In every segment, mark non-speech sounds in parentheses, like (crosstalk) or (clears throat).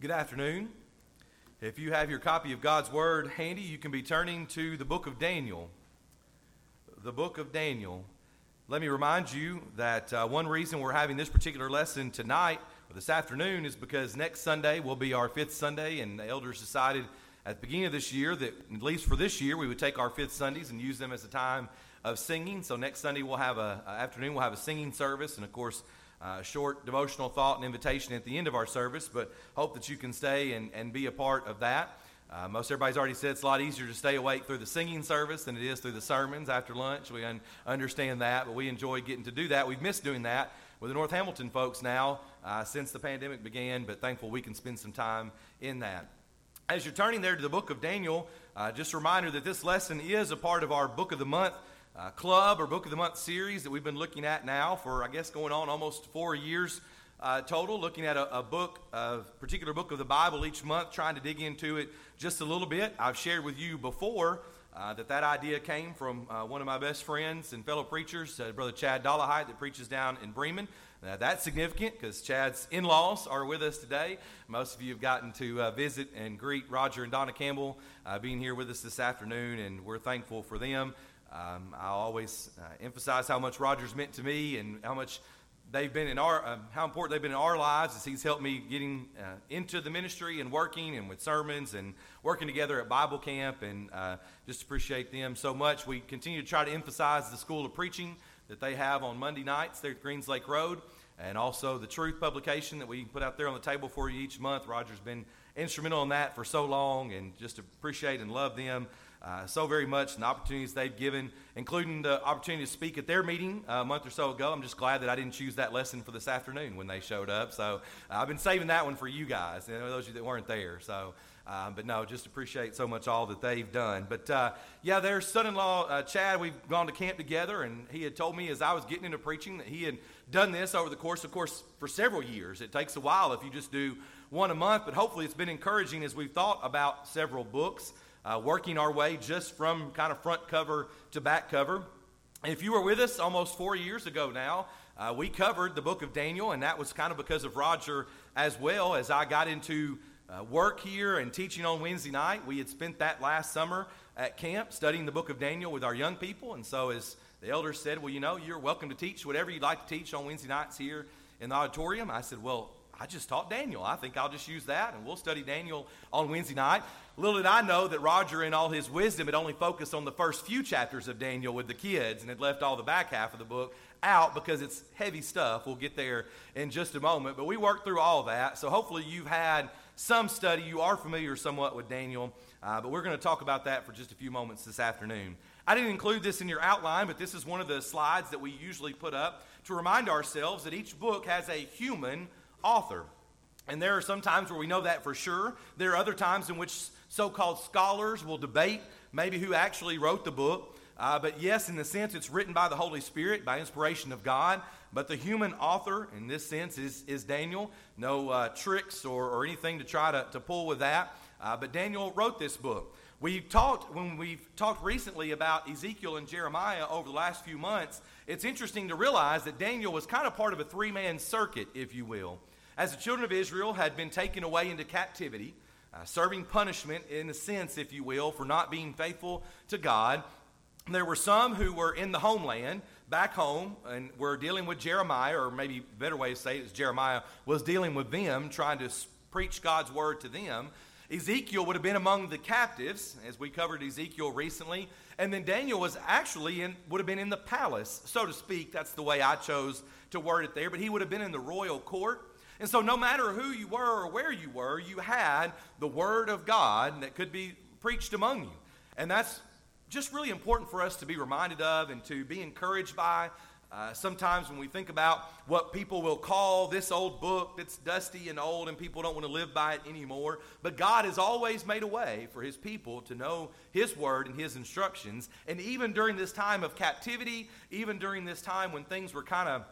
Good afternoon. If you have your copy of God's Word handy, you can be turning to the book of Daniel. The book of Daniel. Let me remind you that uh, one reason we're having this particular lesson tonight or this afternoon is because next Sunday will be our fifth Sunday, and the elders decided at the beginning of this year that, at least for this year, we would take our fifth Sundays and use them as a time of singing. So next Sunday we'll have a, a afternoon, we'll have a singing service, and of course, uh, short devotional thought and invitation at the end of our service, but hope that you can stay and, and be a part of that. Uh, most everybody's already said it's a lot easier to stay awake through the singing service than it is through the sermons after lunch. We un- understand that, but we enjoy getting to do that. We've missed doing that with the North Hamilton folks now uh, since the pandemic began, but thankful we can spend some time in that. As you're turning there to the book of Daniel, uh, just a reminder that this lesson is a part of our Book of the Month uh, club or Book of the Month series that we've been looking at now for, I guess, going on almost four years uh, total, looking at a, a, book, a particular book of the Bible each month, trying to dig into it just a little bit. I've shared with you before uh, that that idea came from uh, one of my best friends and fellow preachers, uh, Brother Chad Dollahite, that preaches down in Bremen. Now, that's significant because Chad's in laws are with us today. Most of you have gotten to uh, visit and greet Roger and Donna Campbell uh, being here with us this afternoon, and we're thankful for them. Um, I always uh, emphasize how much Roger's meant to me and how much they've been in our, uh, how important they've been in our lives as he's helped me getting uh, into the ministry and working and with sermons and working together at Bible camp and uh, just appreciate them so much. We continue to try to emphasize the School of Preaching that they have on Monday nights there at Greens Lake Road and also the Truth publication that we put out there on the table for you each month. Roger's been instrumental in that for so long and just appreciate and love them uh, so very much and the opportunities they've given, including the opportunity to speak at their meeting uh, a month or so ago. I'm just glad that I didn't choose that lesson for this afternoon when they showed up. So uh, I've been saving that one for you guys, you know, those of you that weren't there. So. Um, but no, just appreciate so much all that they've done. But uh, yeah, their son-in-law uh, Chad, we've gone to camp together, and he had told me as I was getting into preaching that he had done this over the course, of course, for several years. It takes a while if you just do one a month, but hopefully it's been encouraging as we've thought about several books uh, working our way just from kind of front cover to back cover. if you were with us almost four years ago now, uh, we covered the book of Daniel, and that was kind of because of Roger as well. As I got into uh, work here and teaching on Wednesday night, we had spent that last summer at camp studying the book of Daniel with our young people. And so, as the elders said, Well, you know, you're welcome to teach whatever you'd like to teach on Wednesday nights here in the auditorium. I said, Well, I just taught Daniel. I think I'll just use that, and we'll study Daniel on Wednesday night. Little did I know that Roger, in all his wisdom, had only focused on the first few chapters of Daniel with the kids and had left all the back half of the book out because it's heavy stuff. We'll get there in just a moment. But we worked through all that. So hopefully you've had some study. You are familiar somewhat with Daniel. Uh, but we're going to talk about that for just a few moments this afternoon. I didn't include this in your outline, but this is one of the slides that we usually put up to remind ourselves that each book has a human author. And there are some times where we know that for sure. There are other times in which so called scholars will debate maybe who actually wrote the book. Uh, but yes, in the sense, it's written by the Holy Spirit, by inspiration of God. But the human author, in this sense, is, is Daniel. No uh, tricks or, or anything to try to, to pull with that. Uh, but Daniel wrote this book. We talked, when we've talked recently about Ezekiel and Jeremiah over the last few months, it's interesting to realize that Daniel was kind of part of a three man circuit, if you will. As the children of Israel had been taken away into captivity, uh, serving punishment, in a sense, if you will, for not being faithful to God, there were some who were in the homeland, back home, and were dealing with Jeremiah, or maybe better way to say it is Jeremiah was dealing with them, trying to preach God's word to them. Ezekiel would have been among the captives, as we covered Ezekiel recently. And then Daniel was actually in, would have been in the palace, so to speak. That's the way I chose to word it there. But he would have been in the royal court. And so, no matter who you were or where you were, you had the Word of God that could be preached among you. And that's just really important for us to be reminded of and to be encouraged by. Uh, sometimes when we think about what people will call this old book that's dusty and old and people don't want to live by it anymore, but God has always made a way for His people to know His word and His instructions. And even during this time of captivity, even during this time when things were kind of,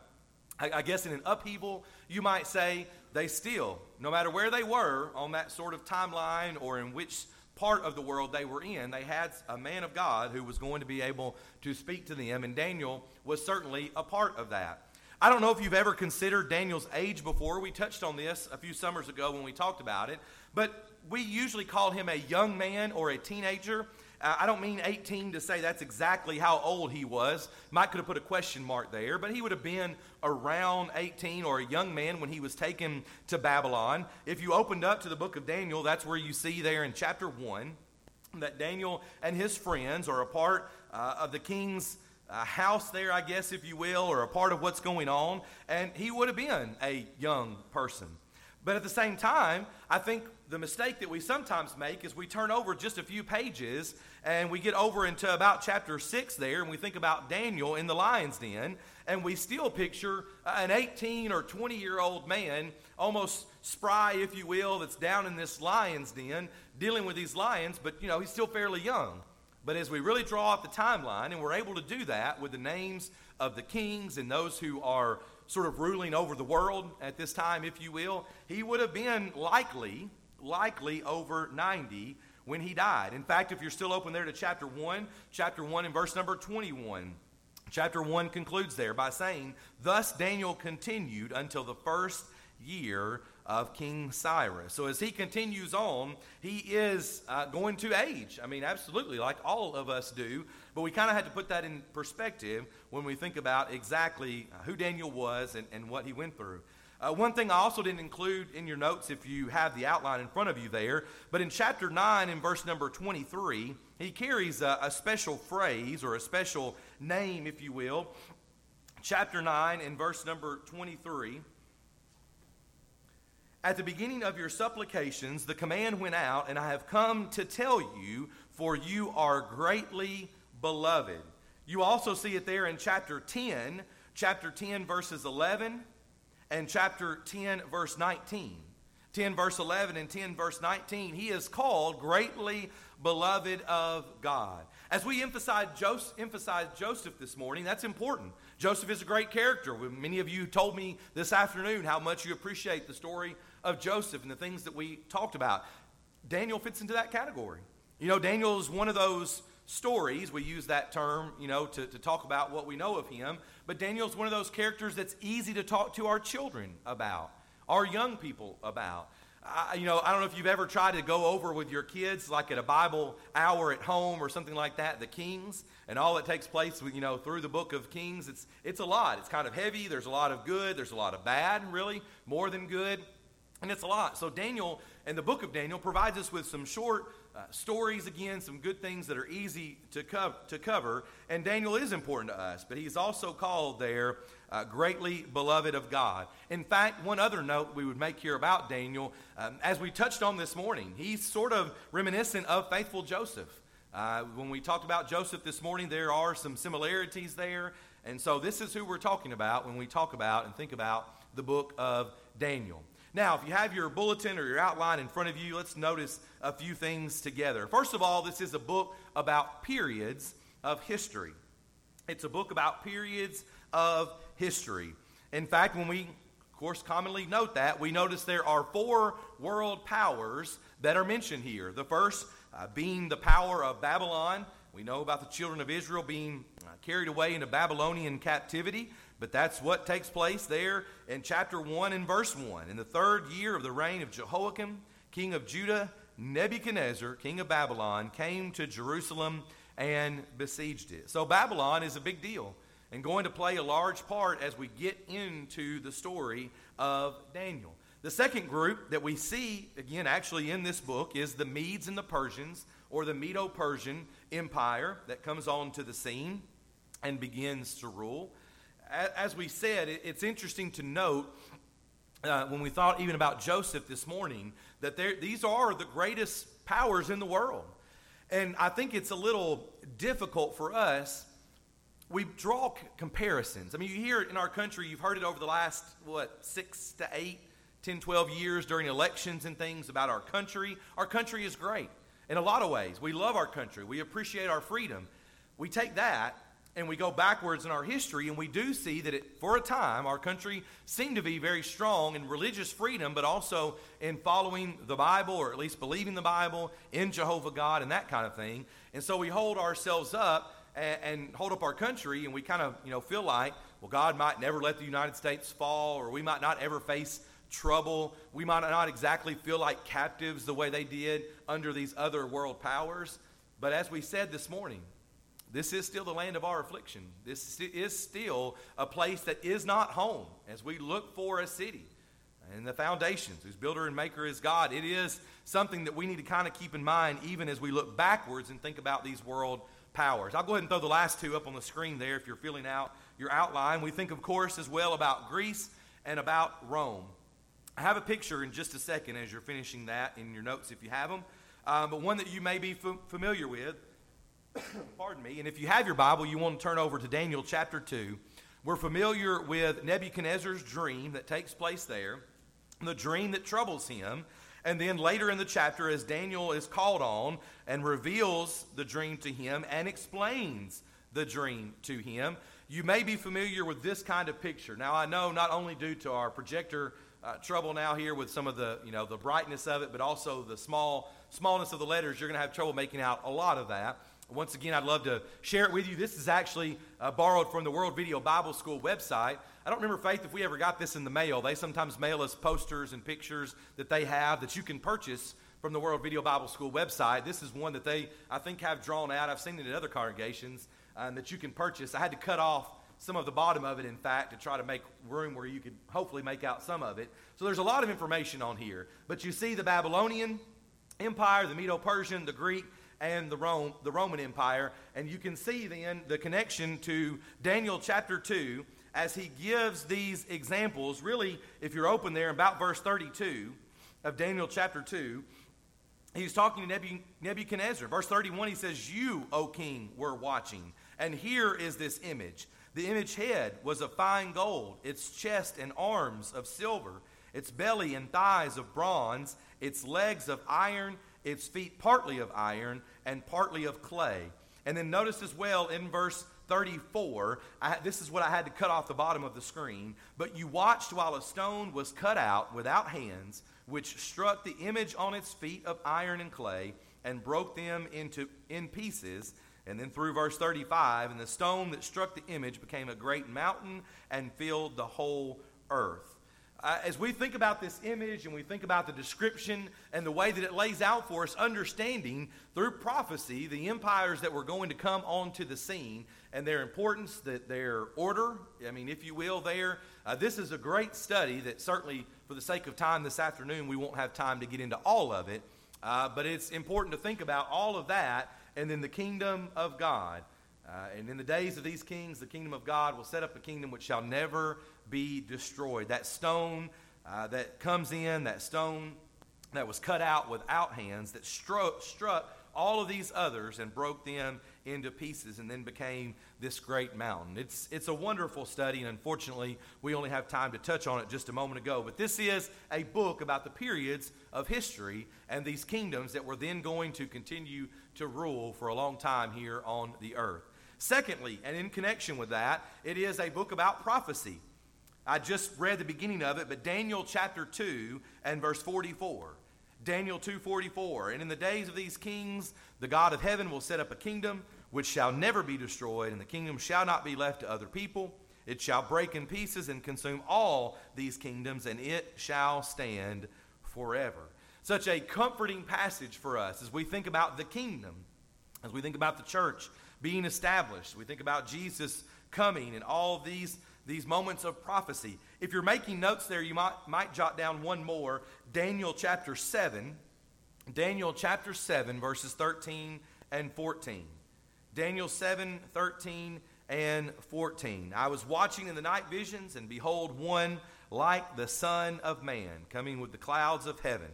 I, I guess, in an upheaval, you might say, they still, no matter where they were on that sort of timeline or in which part of the world they were in, they had a man of God who was going to be able to speak to them, and Daniel was certainly a part of that. I don't know if you've ever considered Daniel's age before. We touched on this a few summers ago when we talked about it. But we usually call him a young man or a teenager. Uh, I don't mean 18 to say that's exactly how old he was. Mike could have put a question mark there, but he would have been around 18 or a young man when he was taken to Babylon. If you opened up to the book of Daniel, that's where you see there in chapter 1 that Daniel and his friends are a part uh, of the king's uh, house there, I guess, if you will, or a part of what's going on. And he would have been a young person. But at the same time, I think the mistake that we sometimes make is we turn over just a few pages and we get over into about chapter 6 there and we think about Daniel in the lion's den and we still picture an 18 or 20 year old man, almost spry, if you will, that's down in this lion's den dealing with these lions, but you know, he's still fairly young. But as we really draw out the timeline, and we're able to do that with the names of the kings and those who are sort of ruling over the world at this time, if you will, he would have been likely, likely over 90 when he died. In fact, if you're still open there to chapter 1, chapter 1 and verse number 21, chapter 1 concludes there by saying, Thus Daniel continued until the first year of King Cyrus. So as he continues on, he is uh, going to age. I mean, absolutely, like all of us do. But we kind of had to put that in perspective when we think about exactly uh, who Daniel was and, and what he went through. Uh, one thing I also didn't include in your notes if you have the outline in front of you there, but in chapter 9, in verse number 23, he carries a, a special phrase or a special name, if you will. Chapter 9, in verse number 23. At the beginning of your supplications, the command went out, and I have come to tell you, for you are greatly beloved. You also see it there in chapter 10, chapter 10, verses 11, and chapter 10, verse 19. 10, verse 11, and 10, verse 19. He is called greatly beloved of God. As we emphasize Joseph, emphasize Joseph this morning, that's important. Joseph is a great character. Many of you told me this afternoon how much you appreciate the story of Joseph and the things that we talked about. Daniel fits into that category. You know, Daniel is one of those stories. We use that term, you know, to, to talk about what we know of him. But Daniel's one of those characters that's easy to talk to our children about, our young people about. I, you know, I don't know if you've ever tried to go over with your kids, like at a Bible hour at home or something like that, the Kings, and all that takes place, with, you know, through the book of Kings. It's, it's a lot. It's kind of heavy. There's a lot of good. There's a lot of bad, really, more than good. And it's a lot. So, Daniel and the book of Daniel provides us with some short uh, stories, again, some good things that are easy to, co- to cover. And Daniel is important to us, but he's also called there uh, greatly beloved of God. In fact, one other note we would make here about Daniel, um, as we touched on this morning, he's sort of reminiscent of faithful Joseph. Uh, when we talked about Joseph this morning, there are some similarities there. And so, this is who we're talking about when we talk about and think about the book of Daniel. Now, if you have your bulletin or your outline in front of you, let's notice a few things together. First of all, this is a book about periods of history. It's a book about periods of history. In fact, when we, of course, commonly note that, we notice there are four world powers that are mentioned here. The first uh, being the power of Babylon. We know about the children of Israel being uh, carried away into Babylonian captivity. But that's what takes place there in chapter 1 and verse 1. In the third year of the reign of Jehoiakim, king of Judah, Nebuchadnezzar, king of Babylon, came to Jerusalem and besieged it. So Babylon is a big deal and going to play a large part as we get into the story of Daniel. The second group that we see, again, actually in this book, is the Medes and the Persians, or the Medo Persian Empire that comes onto the scene and begins to rule as we said, it's interesting to note uh, when we thought even about Joseph this morning that these are the greatest powers in the world. And I think it's a little difficult for us. We draw c- comparisons. I mean, you hear it in our country, you've heard it over the last, what, six to eight, 10, 12 years during elections and things about our country. Our country is great in a lot of ways. We love our country, we appreciate our freedom. We take that and we go backwards in our history, and we do see that it, for a time our country seemed to be very strong in religious freedom, but also in following the Bible, or at least believing the Bible, in Jehovah God, and that kind of thing. And so we hold ourselves up and, and hold up our country, and we kind of you know feel like well, God might never let the United States fall, or we might not ever face trouble. We might not exactly feel like captives the way they did under these other world powers. But as we said this morning, this is still the land of our affliction. This is still a place that is not home as we look for a city and the foundations, whose builder and maker is God. It is something that we need to kind of keep in mind even as we look backwards and think about these world powers. I'll go ahead and throw the last two up on the screen there if you're filling out your outline. We think, of course, as well about Greece and about Rome. I have a picture in just a second as you're finishing that in your notes if you have them, um, but one that you may be f- familiar with. (coughs) Pardon me. And if you have your Bible, you want to turn over to Daniel chapter 2. We're familiar with Nebuchadnezzar's dream that takes place there, the dream that troubles him. And then later in the chapter, as Daniel is called on and reveals the dream to him and explains the dream to him, you may be familiar with this kind of picture. Now, I know not only due to our projector uh, trouble now here with some of the, you know, the brightness of it, but also the small smallness of the letters, you're going to have trouble making out a lot of that. Once again, I'd love to share it with you. This is actually uh, borrowed from the World Video Bible School website. I don't remember, Faith, if we ever got this in the mail. They sometimes mail us posters and pictures that they have that you can purchase from the World Video Bible School website. This is one that they, I think, have drawn out. I've seen it in other congregations um, that you can purchase. I had to cut off some of the bottom of it, in fact, to try to make room where you could hopefully make out some of it. So there's a lot of information on here. But you see the Babylonian Empire, the Medo Persian, the Greek, and the, Rome, the Roman Empire. And you can see then the connection to Daniel chapter 2 as he gives these examples. Really, if you're open there, about verse 32 of Daniel chapter 2, he's talking to Nebuchadnezzar. Verse 31, he says, You, O king, were watching. And here is this image. The image head was of fine gold, its chest and arms of silver, its belly and thighs of bronze, its legs of iron, its feet partly of iron and partly of clay. And then notice as well in verse 34, I, this is what I had to cut off the bottom of the screen. But you watched while a stone was cut out without hands, which struck the image on its feet of iron and clay and broke them into in pieces. And then through verse 35, and the stone that struck the image became a great mountain and filled the whole earth uh, as we think about this image and we think about the description and the way that it lays out for us, understanding through prophecy the empires that were going to come onto the scene and their importance, that their order, I mean, if you will, there. Uh, this is a great study that certainly, for the sake of time this afternoon, we won't have time to get into all of it. Uh, but it's important to think about all of that and then the kingdom of God. Uh, and in the days of these kings, the kingdom of God will set up a kingdom which shall never be destroyed. That stone uh, that comes in, that stone that was cut out without hands, that struck, struck all of these others and broke them into pieces and then became this great mountain. It's, it's a wonderful study, and unfortunately, we only have time to touch on it just a moment ago. But this is a book about the periods of history and these kingdoms that were then going to continue to rule for a long time here on the earth. Secondly, and in connection with that, it is a book about prophecy. I just read the beginning of it, but Daniel chapter 2 and verse 44. Daniel 2:44 And in the days of these kings the God of heaven will set up a kingdom which shall never be destroyed and the kingdom shall not be left to other people. It shall break in pieces and consume all these kingdoms and it shall stand forever. Such a comforting passage for us as we think about the kingdom as we think about the church being established. We think about Jesus coming and all these these moments of prophecy. If you're making notes there, you might, might jot down one more Daniel chapter 7. Daniel chapter 7, verses 13 and 14. Daniel 7, 13 and 14. I was watching in the night visions, and behold, one like the Son of Man coming with the clouds of heaven.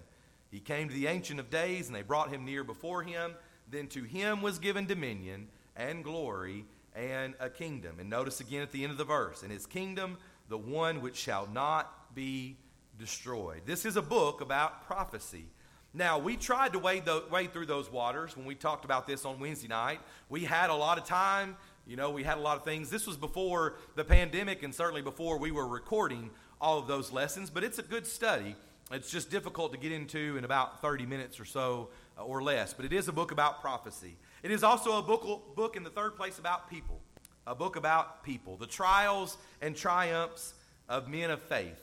He came to the Ancient of Days, and they brought him near before him. Then to him was given dominion and glory and a kingdom. And notice again at the end of the verse, and his kingdom, the one which shall not be destroyed. This is a book about prophecy. Now, we tried to wade, the, wade through those waters when we talked about this on Wednesday night. We had a lot of time. You know, we had a lot of things. This was before the pandemic and certainly before we were recording all of those lessons, but it's a good study. It's just difficult to get into in about 30 minutes or so uh, or less. But it is a book about prophecy. It is also a book, book in the third place about people. a book about people, the trials and triumphs of men of faith.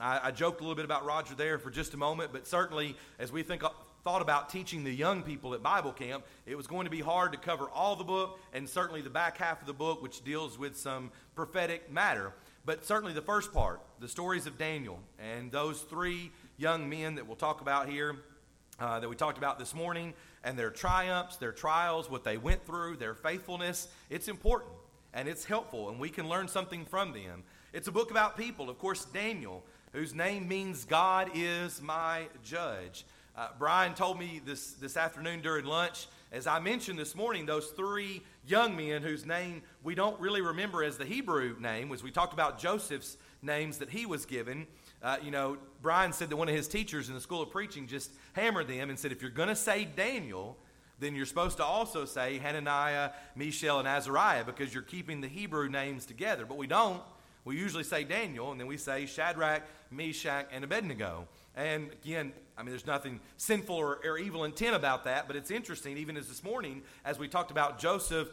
I, I, joked a little bit about Roger there for just a moment, but certainly as we think uh, thought about teaching the young people at Bible camp, it was going to be hard to cover all the book and certainly the back half of the book, which deals with some prophetic matter. But certainly the first part, the stories of Daniel and those three young men that we'll talk about here, uh, that we talked about this morning, and their triumphs, their trials, what they went through, their faithfulness, it's important and it's helpful, and we can learn something from them. It's a book about people. Of course, Daniel, whose name means God is my judge. Uh, Brian told me this, this afternoon during lunch, as I mentioned this morning, those three young men whose name we don't really remember as the Hebrew name, as we talked about Joseph's names that he was given. Uh, you know, Brian said that one of his teachers in the school of preaching just hammered them and said, if you're going to say Daniel, then you're supposed to also say Hananiah, Mishael, and Azariah because you're keeping the Hebrew names together. But we don't. We usually say Daniel, and then we say Shadrach, Meshach, and Abednego. And again, I mean, there's nothing sinful or, or, evil intent about that, but it's interesting, even as this morning, as we talked about Joseph,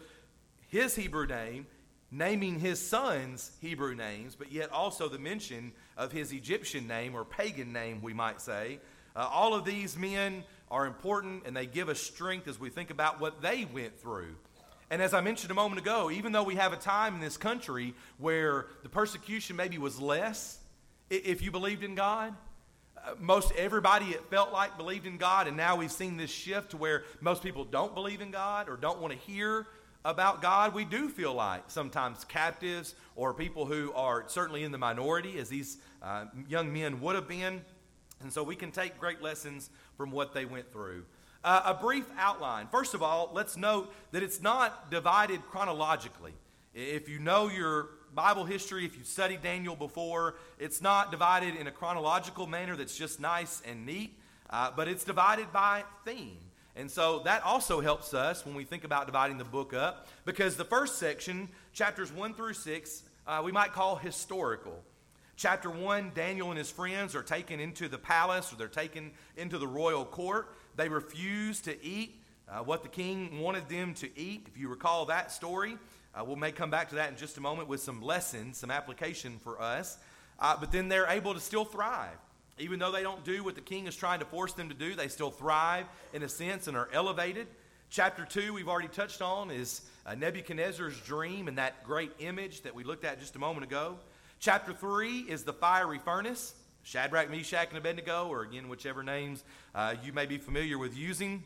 his Hebrew name, naming his sons Hebrew names, but yet also the mention of his Egyptian name or pagan name, we might say. Uh, all of these men are important and they give us strength as we think about what they went through. And as I mentioned a moment ago, even though we have a time in this country where the persecution maybe was less, if you believed in God, most everybody, it felt like, believed in God, and now we've seen this shift to where most people don't believe in God or don't want to hear about God. We do feel like sometimes captives or people who are certainly in the minority, as these uh, young men would have been. And so we can take great lessons from what they went through. Uh, a brief outline. First of all, let's note that it's not divided chronologically. If you know your Bible history, if you've studied Daniel before, it's not divided in a chronological manner that's just nice and neat, uh, but it's divided by theme. And so that also helps us when we think about dividing the book up, because the first section, chapters 1 through 6, uh, we might call historical. Chapter 1, Daniel and his friends are taken into the palace or they're taken into the royal court. They refuse to eat uh, what the king wanted them to eat. If you recall that story, uh, we may come back to that in just a moment with some lessons, some application for us. Uh, but then they're able to still thrive. Even though they don't do what the king is trying to force them to do, they still thrive in a sense and are elevated. Chapter 2, we've already touched on, is uh, Nebuchadnezzar's dream and that great image that we looked at just a moment ago. Chapter 3 is the fiery furnace. Shadrach, Meshach, and Abednego, or again, whichever names uh, you may be familiar with using.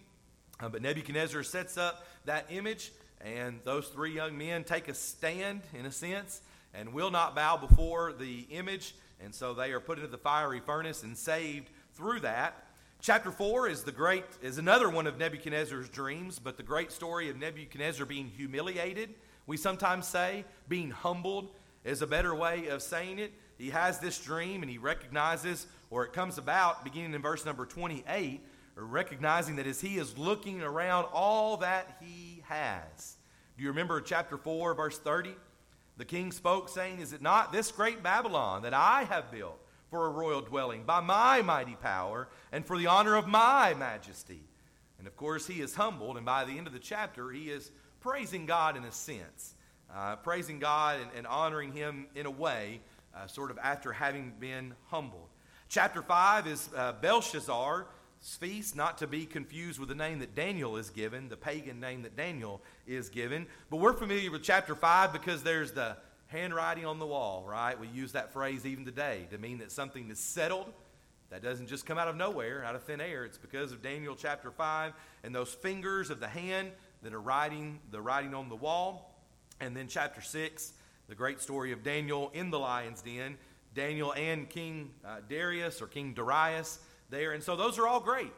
Uh, but Nebuchadnezzar sets up that image and those three young men take a stand, in a sense, and will not bow before the image. And so they are put into the fiery furnace and saved through that. Chapter 4 is the great is another one of Nebuchadnezzar's dreams, but the great story of Nebuchadnezzar being humiliated. We sometimes say being humbled is a better way of saying it. He has this dream and he recognizes, or it comes about beginning in verse number 28, recognizing that as he is looking around all that he has. Do you remember chapter 4, verse 30? The king spoke, saying, Is it not this great Babylon that I have built for a royal dwelling by my mighty power and for the honor of my majesty? And of course, he is humbled, and by the end of the chapter, he is praising God in a sense, uh, praising God and, and, honoring him in a way, uh, sort of after having been humbled. Chapter 5 is uh, Belshazzar feast, not to be confused with the name that Daniel is given, the pagan name that Daniel is given. But we're familiar with chapter 5 because there's the handwriting on the wall, right? We use that phrase even today to mean that something is settled. That doesn't just come out of nowhere, out of thin air. It's because of Daniel chapter 5 and those fingers of the hand that are writing the writing on the wall. And then chapter 6, the great story of Daniel in the lion's den. Daniel and King uh, Darius or King Darius there. And so those are all great.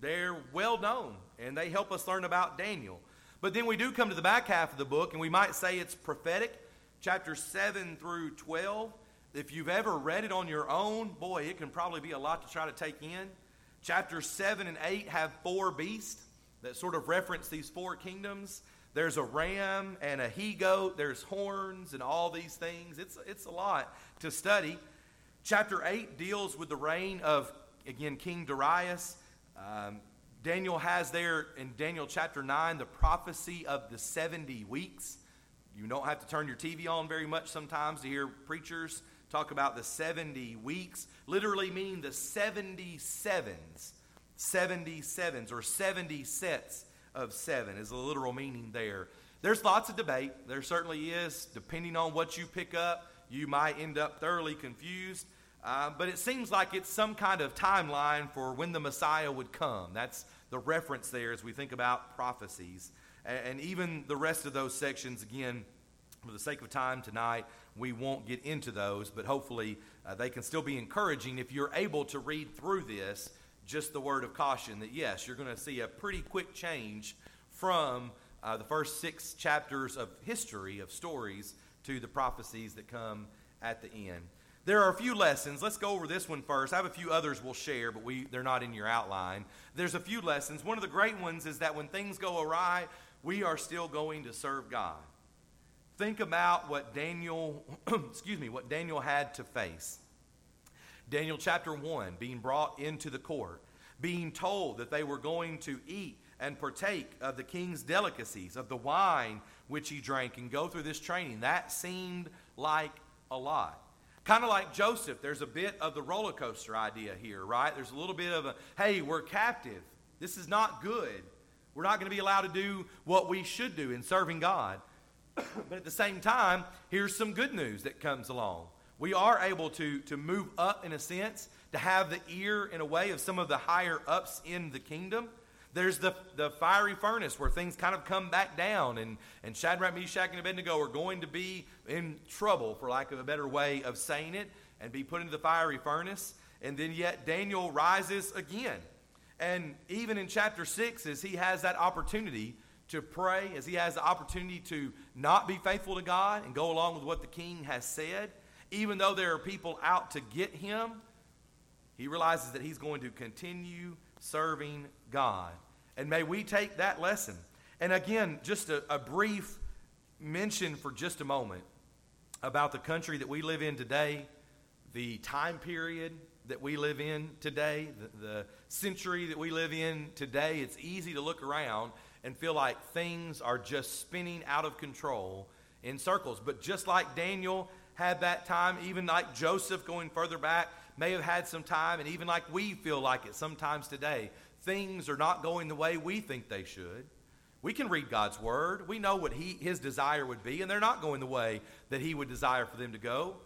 They're well known, and they help us learn about Daniel. But then we do come to the back half of the book, and we might say it's prophetic, chapter 7 through 12. If you've ever read it on your own, boy, it can probably be a lot to try to take in. Chapters 7 and 8 have four beasts that sort of reference these four kingdoms. There's a ram and a he goat, there's horns and all these things. It's, it's a lot to study. Chapter 8 deals with the reign of again, King Darius. Um, Daniel has there in Daniel chapter 9 the prophecy of the 70 weeks. you don't have to turn your TV on very much sometimes to hear preachers talk about the 70 weeks, literally meaning the 77s. 77s or 70 sets of seven is the literal meaning there. There's lots of debate. There certainly is. Depending on what you pick up, you might end up thoroughly confused. Uh, but it seems like it's some kind of timeline for when the Messiah would come. That's the reference there as we think about prophecies. And, and even the rest of those sections, again, for the sake of time tonight, we won't get into those, but hopefully uh, they can still be encouraging if you're able to read through this. Just the word of caution that yes, you're going to see a pretty quick change from uh, the first six chapters of history, of stories, to the prophecies that come at the end. There are a few lessons. Let's go over this one first. I have a few others we'll share, but we, they're not in your outline. There's a few lessons. One of the great ones is that when things go awry, we are still going to serve God. Think about what Daniel, (clears throat) excuse me, what Daniel had to face. Daniel chapter 1, being brought into the court, being told that they were going to eat and partake of the king's delicacies, of the wine which he drank, and go through this training. That seemed like a lot. Kind of like Joseph, there's a bit of the roller coaster idea here, right? There's a little bit of a, hey, we're captive. This is not good. We're not going to be allowed to do what we should do in serving God. (coughs) but at the same time, here's some good news that comes along. We are able to, to move up in a sense, to have the ear in a way of some of the higher ups in the kingdom. There's the, the fiery furnace where things kind of come back down, and, and Shadrach, Meshach, and Abednego are going to be in trouble, for lack of a better way of saying it, and be put into the fiery furnace. And then yet Daniel rises again. And even in chapter 6, as he has that opportunity to pray, as he has the opportunity to not be faithful to God and go along with what the king has said, even though there are people out to get him, he realizes that he's going to continue serving God. And may we take that lesson. And again, just a, a brief mention for just a moment about the country that we live in today, the time period that we live in today, the, the, century that we live in today. It's easy to look around and feel like things are just spinning out of control in circles. But just like Daniel had that time, even like Joseph going further back, may have had some time, and even like we feel like it sometimes today, things are not going the way we think they should. We can read God's word. We know what he, his desire would be, and they're not going the way that he would desire for them to go.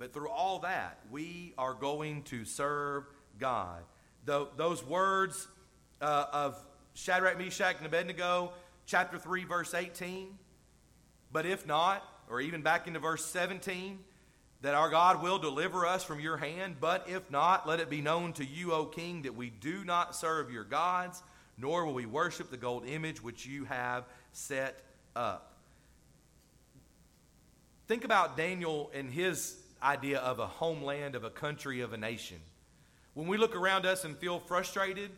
But through all that, we are going to serve God. The, those words uh, of Shadrach, Meshach, and Abednego, chapter 3, verse 18. But if not, or even back into verse 17, that our God will deliver us from your hand. But if not, let it be known to you, O king, that we do not serve your gods, nor will we worship the gold image which you have set up. Think about Daniel and his idea of a homeland, of a country, of a nation. When we look around us and feel frustrated,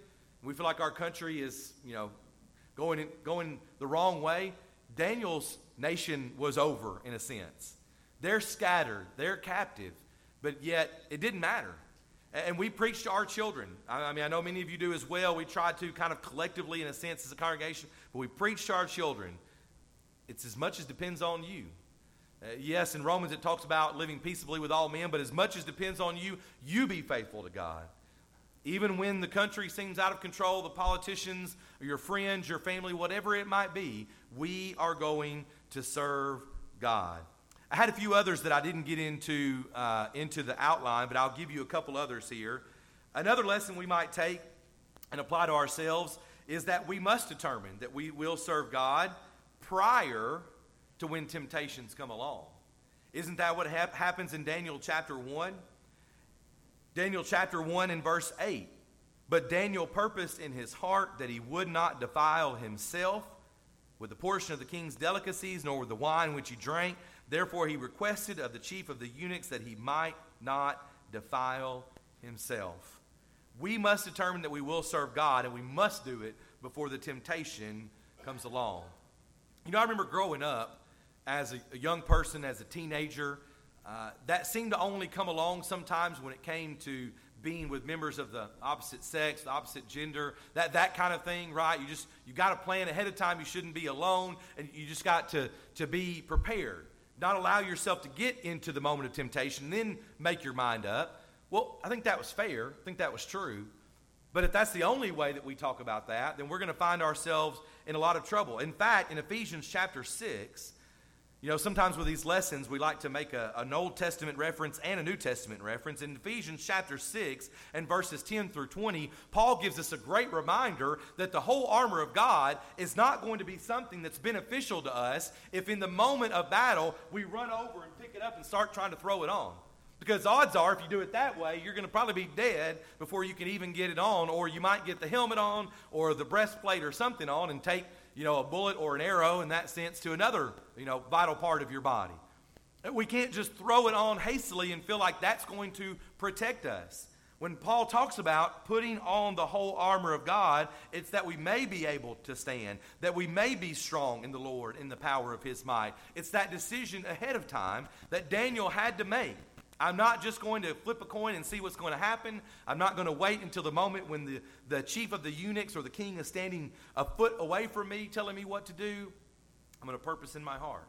we feel like our country is, you know, going, going the wrong way, Daniel's nation was over in a sense. They're scattered, they're captive, but yet it didn't matter. And we preach to our children. I mean, I know many of you do as well. We try to kind of collectively, in a sense, as a congregation, but we preach to our children. It's as much as depends on you. Uh, yes, in Romans it talks about living peaceably with all men, but as much as depends on you, you be faithful to God. Even when the country seems out of control, the politicians, your friends, your family, whatever it might be, we are going to serve God. I had a few others that I didn't get into, uh, into the outline, but I'll give you a couple others here. Another lesson we might take and apply to ourselves is that we must determine that we will serve God prior to when temptations come along. Isn't that what ha- happens in Daniel chapter 1? Daniel chapter 1 and verse 8. But Daniel purposed in his heart that he would not defile himself with the portion of the king's delicacies, nor with the wine which he drank. Therefore, he requested of the chief of the eunuchs that he might not defile himself. We must determine that we will serve God, and we must do it before the temptation comes along. You know, I remember growing up as a, young person, as a teenager, uh, that seemed to only come along sometimes when it came to being with members of the opposite sex, the opposite gender, that, that kind of thing, right? You just, you got to plan ahead of time. You shouldn't be alone, and you just got to, to be prepared. Not allow yourself to get into the moment of temptation, then make your mind up. Well, I think that was fair. I think that was true. But if that's the only way that we talk about that, then we're going to find ourselves in a lot of trouble. In fact, in Ephesians chapter 6, you know, sometimes with these lessons, we like to make a, an Old Testament reference and a New Testament reference. In Ephesians chapter 6 and verses 10 through 20, Paul gives us a great reminder that the whole armor of God is not going to be something that's beneficial to us if in the moment of battle we run over and pick it up and start trying to throw it on. Because odds are, if you do it that way, you're going to probably be dead before you can even get it on, or you might get the helmet on or the breastplate or something on and take you know, a bullet or an arrow in that sense to another, you know, vital part of your body. We can't just throw it on hastily and feel like that's going to protect us. When Paul talks about putting on the whole armor of God, it's that we may be able to stand, that we may be strong in the Lord in the power of his might. It's that decision ahead of time that Daniel had to make. I'm not just going to flip a coin and see what's going to happen. I'm not going to wait until the moment when the, the chief of the eunuchs or the king is standing a foot away from me telling me what to do. I'm going to purpose in my heart.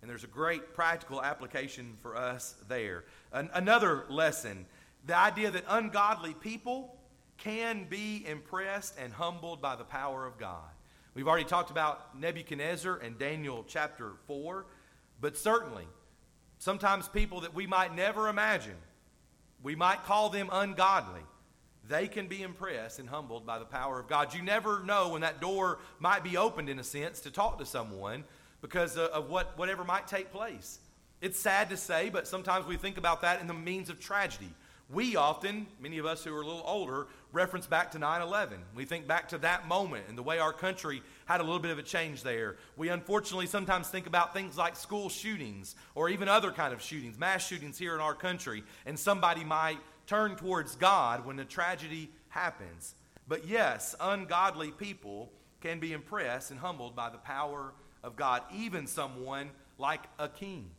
And there's a great practical application for us there. An, another lesson the idea that ungodly people can be impressed and humbled by the power of God. We've already talked about Nebuchadnezzar and Daniel chapter 4, but certainly Sometimes people that we might never imagine, we might call them ungodly. They can be impressed and humbled by the power of God. You never know when that door might be opened, in a sense, to talk to someone because of what, whatever might take place. It's sad to say, but sometimes we think about that in the means of tragedy. We often, many of us who are a little older, reference back to 9 11. We think back to that moment and the way our country had a little bit of a change there. We unfortunately sometimes think about things like school shootings or even other kind of shootings, mass shootings here in our country, and somebody might turn towards God when a tragedy happens. But yes, ungodly people can be impressed and humbled by the power of God, even someone like a king.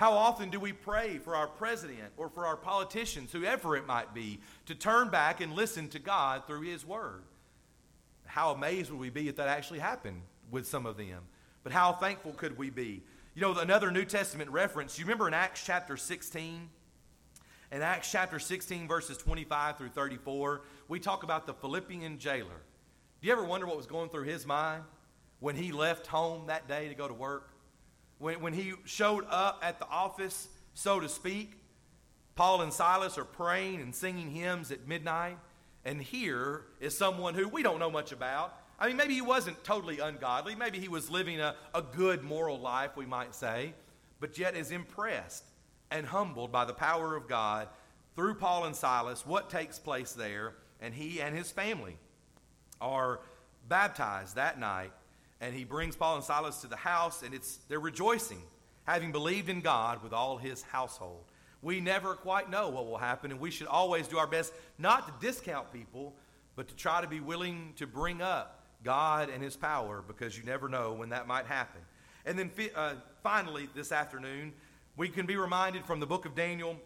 How often do we pray for our president or for our politicians, whoever it might be, to turn back and listen to God through His Word? How amazed would we be if that actually happened with some of them? But how thankful could we be? You know, another New Testament reference, you remember in Acts chapter 16? In Acts chapter 16, verses 25 through 34, we talk about the Philippian jailer. Do you ever wonder what was going through his mind when he left home that day to go to work? When, when he showed up at the office, so to speak, Paul and Silas are praying and singing hymns at midnight. And here is someone who we don't know much about. I mean, maybe he wasn't totally ungodly. Maybe he was living a, a good moral life, we might say, but yet is impressed and humbled by the power of God through Paul and Silas, what takes place there. And he and his family are baptized that night and he brings Paul and Silas to the house, and it's they're rejoicing, having believed in God with all his household. We never quite know what will happen, and we should always do our best not to discount people, but to try to be willing to bring up God and his power because you never know when that might happen. And then uh, finally, this afternoon, we can be reminded from the book of Daniel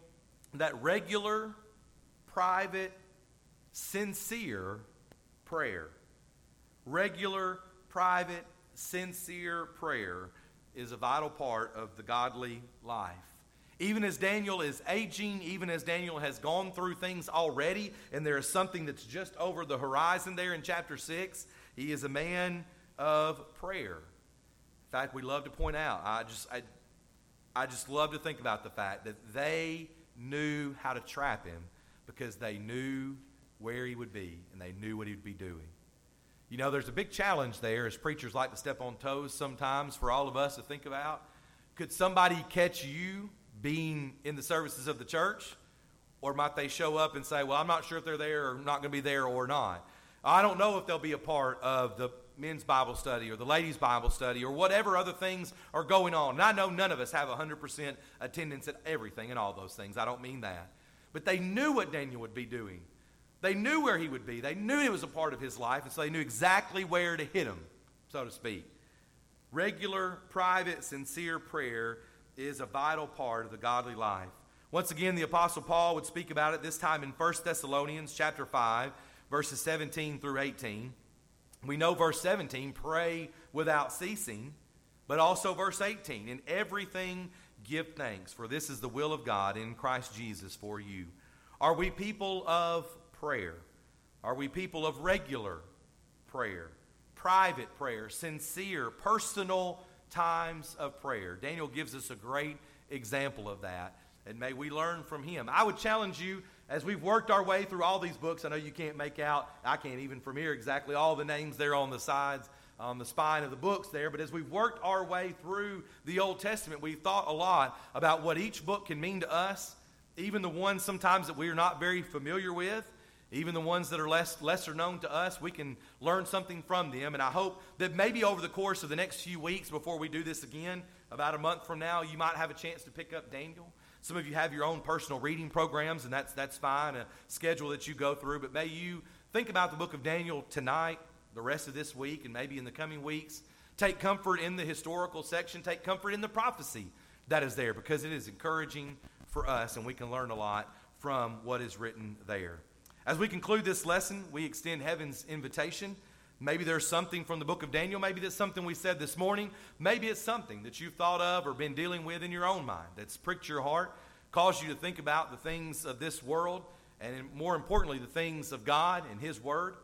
that regular, private, sincere prayer, regular, private, sincere prayer is a vital part of the godly life. Even as Daniel is aging, even as Daniel has gone through things already, and there is something that's just over the horizon there in chapter 6, he is a man of prayer. In fact, we love to point out, I just, I, I just love to think about the fact that they knew how to trap him because they knew where he would be and they knew what he would be doing. You know, there's a big challenge there as preachers like to step on toes sometimes for all of us to think about. Could somebody catch you being in the services of the church? Or might they show up and say, Well, I'm not sure if they're there or not going to be there or not? I don't know if they'll be a part of the men's Bible study or the ladies' Bible study or whatever other things are going on. And I know none of us have 100% attendance at everything and all those things. I don't mean that. But they knew what Daniel would be doing. They knew where he would be. They knew it was a part of his life, and so they knew exactly where to hit him, so to speak. Regular, private, sincere prayer is a vital part of the godly life. Once again, the Apostle Paul would speak about it this time in 1 Thessalonians chapter 5, verses 17 through 18. We know verse 17, pray without ceasing, but also verse 18, in everything give thanks, for this is the will of God in Christ Jesus for you. Are we people of prayer? Are we people of regular prayer, private prayer, sincere, personal times of prayer? Daniel gives us a great example of that, and may we learn from him. I would challenge you as we've worked our way through all these books. I know you can't make out, I can't even from here exactly all the names there on the sides on the spine of the books there. But as we've worked our way through the Old Testament, we've thought a lot about what each book can mean to us, even the ones sometimes that we are not very familiar with. Even the ones that are less, lesser known to us, we can learn something from them. And I hope that maybe over the course of the next few weeks before we do this again, about a month from now, you might have a chance to pick up Daniel. Some of you have your own personal reading programs, and that's, that's fine, a schedule that you go through. But may you think about the book of Daniel tonight the rest of this week and maybe in the coming weeks. Take comfort in the historical section, take comfort in the prophecy that is there because it is encouraging for us and we can learn a lot from what is written there. As we conclude this lesson, we extend heaven's invitation. Maybe there's something from the book of Daniel. Maybe that's something we said this morning. Maybe it's something that you've thought of or been dealing with in your own mind that's pricked your heart, caused you to think about the things of this world, and more importantly, the things of God and His Word.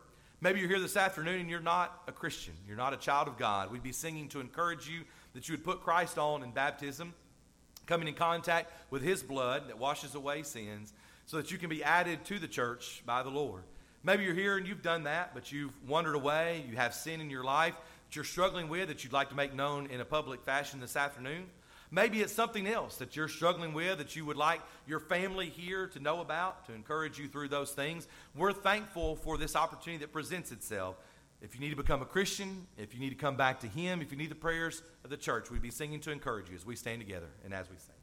Maybe you're here this afternoon and you're not a Christian. You're not a child of God. We'd be singing to encourage you that you would put Christ on in baptism, coming in contact with his blood that washes away sins, so that you can be added to the church by the Lord. Maybe you're here and you've done that, but you've wandered away. You have sin in your life that you're struggling with that you'd like to make known in a public fashion this afternoon. Maybe it's something else that you're struggling with that you would like your family here to know about, to encourage you through those things. We're thankful for this opportunity that presents itself. If you need to become a Christian, if you need to come back to Him, if you need the prayers of the church, we'd be singing to encourage you as we stand together and as we sing.